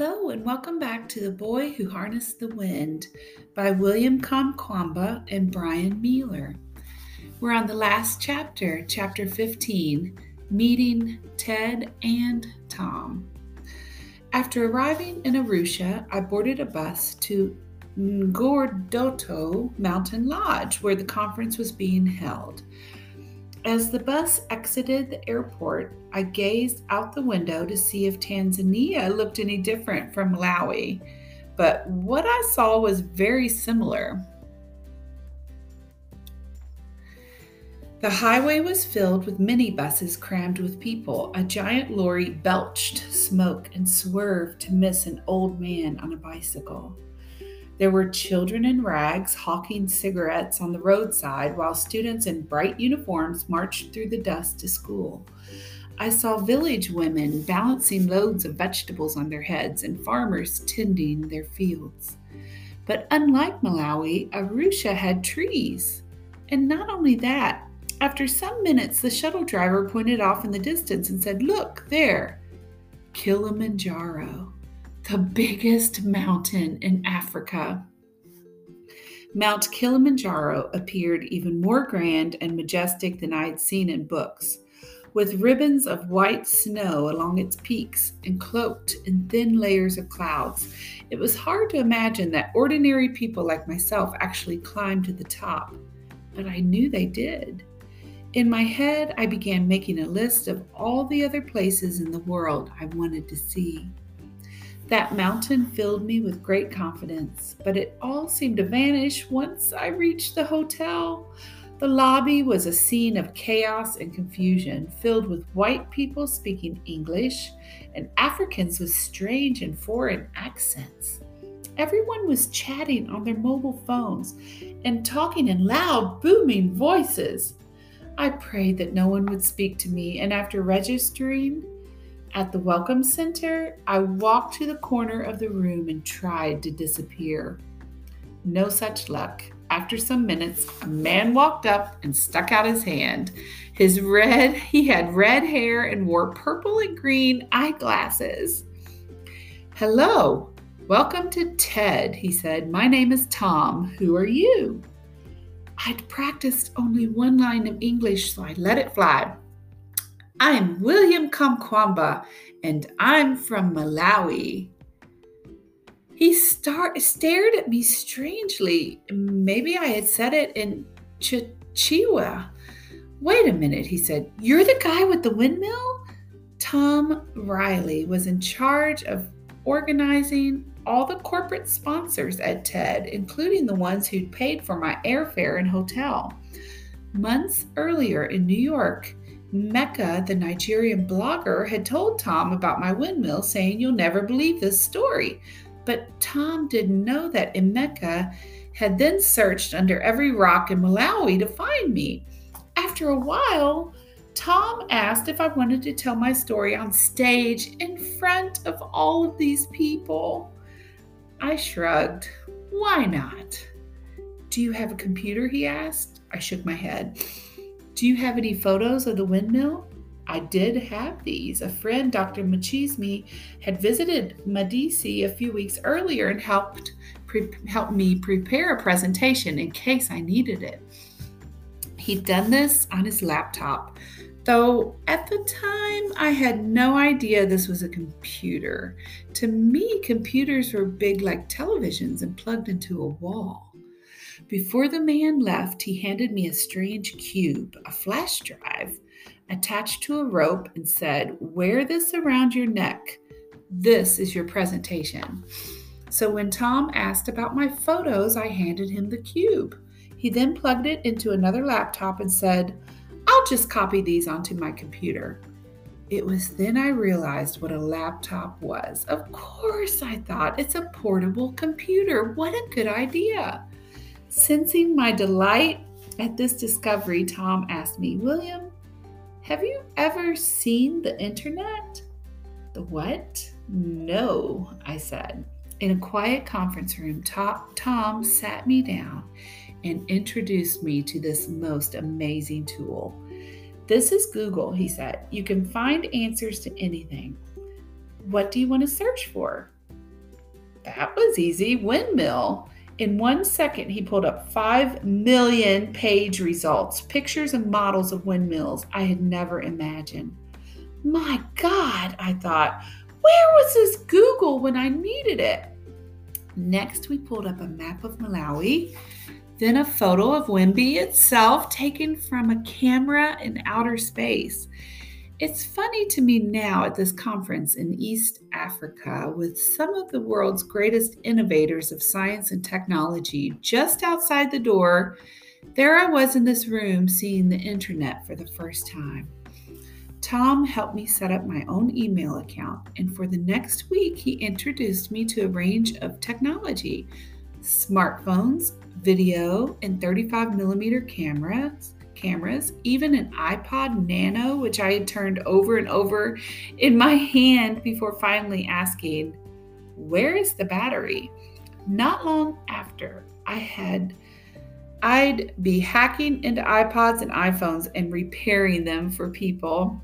Hello, and welcome back to The Boy Who Harnessed the Wind by William Kamkwamba and Bryan Mealer. We're on the last chapter, chapter 15, Meeting Ted and Tom. After arriving in Arusha, I boarded a bus to Ngurdoto Mountain Lodge, where the conference was being held. As the bus exited the airport, I gazed out the window to see if Tanzania looked any different from Malawi, but what I saw was very similar. The highway was filled with minibuses crammed with people. A giant lorry belched smoke and swerved to miss an old man on a bicycle. There were children in rags hawking cigarettes on the roadside while students in bright uniforms marched through the dust to school. I saw village women balancing loads of vegetables on their heads and farmers tending their fields. But unlike Malawi, Arusha had trees. And not only that, after some minutes, the shuttle driver pointed off in the distance and said, Look, there, Kilimanjaro the biggest mountain in Africa. Mount Kilimanjaro appeared even more grand and majestic than I had seen in books, with ribbons of white snow along its peaks and cloaked in thin layers of clouds. It was hard to imagine that ordinary people like myself actually climbed to the top, but I knew they did. In my head, I began making a list of all the other places in the world I wanted to see. That mountain filled me with great confidence, but it all seemed to vanish once I reached the hotel. The lobby was a scene of chaos and confusion, filled with white people speaking English and Africans with strange and foreign accents. Everyone was chatting on their mobile phones and talking in loud, booming voices. I prayed that no one would speak to me, and after registering, at the Welcome Center, I walked to the corner of the room and tried to disappear. No such luck. After some minutes, a man walked up and stuck out his hand. His red, he had red hair and wore purple and green eyeglasses. Hello, welcome to TED, he said. My name is Tom. Who are you? I'd practiced only one line of English, so I let it fly. I'm William Kamkwamba, and I'm from Malawi. He star- stared at me strangely. Maybe I had said it in Chichewa. Wait a minute, he said. You're the guy with the windmill? Tom Rielly was in charge of organizing all the corporate sponsors at TED, including the ones who'd paid for my airfare and hotel. Months earlier in New York, Emeka, the Nigerian blogger, had told Tom about my windmill, saying, You'll never believe this story. But Tom didn't know that Emeka had then searched under every rock in Malawi to find me. After a while, Tom asked if I wanted to tell my story on stage in front of all of these people. I shrugged. Why not? Do you have a computer? He asked. I shook my head. Do you have any photos of the windmill? I did have these. A friend, Dr. Mchazime, had visited Medici a few weeks earlier and helped pre- help me prepare a presentation in case I needed it. He'd done this on his laptop, though at the time I had no idea this was a computer. To me, computers were big like televisions and plugged into a wall. Before the man left, he handed me a strange cube, a flash drive, attached to a rope, and said, Wear this around your neck. This is your presentation. So when Tom asked about my photos, I handed him the cube. He then plugged it into another laptop and said, I'll just copy these onto my computer. It was then I realized what a laptop was. Of course, I thought, it's a portable computer. What a good idea. Sensing my delight at this discovery, Tom asked me, William, have you ever seen the internet? The what? No, I said. In a quiet conference room, Tom sat me down and introduced me to this most amazing tool. This is Google, he said. You can find answers to anything. What do you want to search for? that was easy. Windmill. In one second, he pulled up 5 million page results, pictures and models of windmills I had never imagined. My God, I thought, where was this Google when I needed it? Next, we pulled up a map of Malawi, then a photo of Wimbe itself taken from a camera in outer space. It's funny to me now at this conference in East Africa with some of the world's greatest innovators of science and technology just outside the door. There I was in this room seeing the internet for the first time. Tom helped me set up my own email account, and for the next week, he introduced me to a range of technology smartphones, video, and 35 millimeter cameras cameras, even an iPod Nano, which I had turned over and over in my hand before finally asking, Where is the battery? Not long after, I had. I'd be hacking into iPods and iPhones and repairing them for people.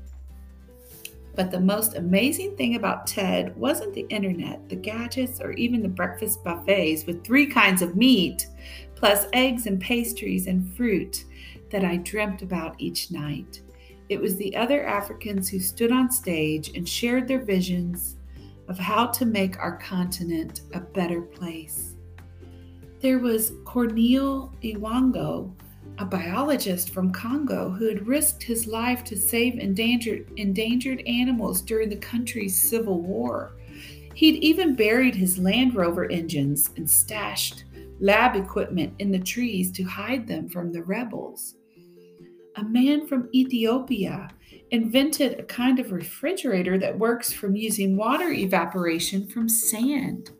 But the most amazing thing about TED wasn't the internet, the gadgets, or even the breakfast buffets with three kinds of meat, plus eggs and pastries and fruit that I dreamt about each night. It was the other Africans who stood on stage and shared their visions of how to make our continent a better place. There was Corneille Ewango, a biologist from Congo who had risked his life to save endangered, endangered animals during the country's civil war. He'd even buried his Land Rover engines and stashed lab equipment in the trees to hide them from the rebels. A man from Ethiopia invented a kind of refrigerator that works from using water evaporation from sand.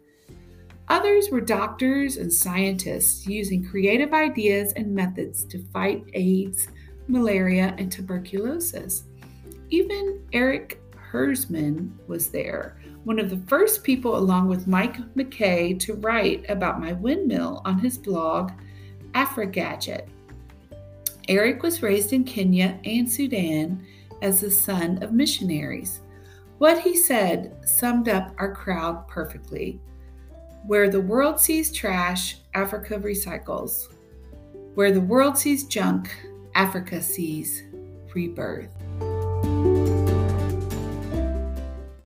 Others were doctors and scientists using creative ideas and methods to fight AIDS, malaria, and tuberculosis. Even Eric Hersman was there, one of the first people, along with Mike McKay, to write about my windmill on his blog, AfriGadget. Eric was raised in Kenya and Sudan as the son of missionaries. What he said summed up our crowd perfectly. Where the world sees trash, Africa recycles. Where the world sees junk, Africa sees rebirth.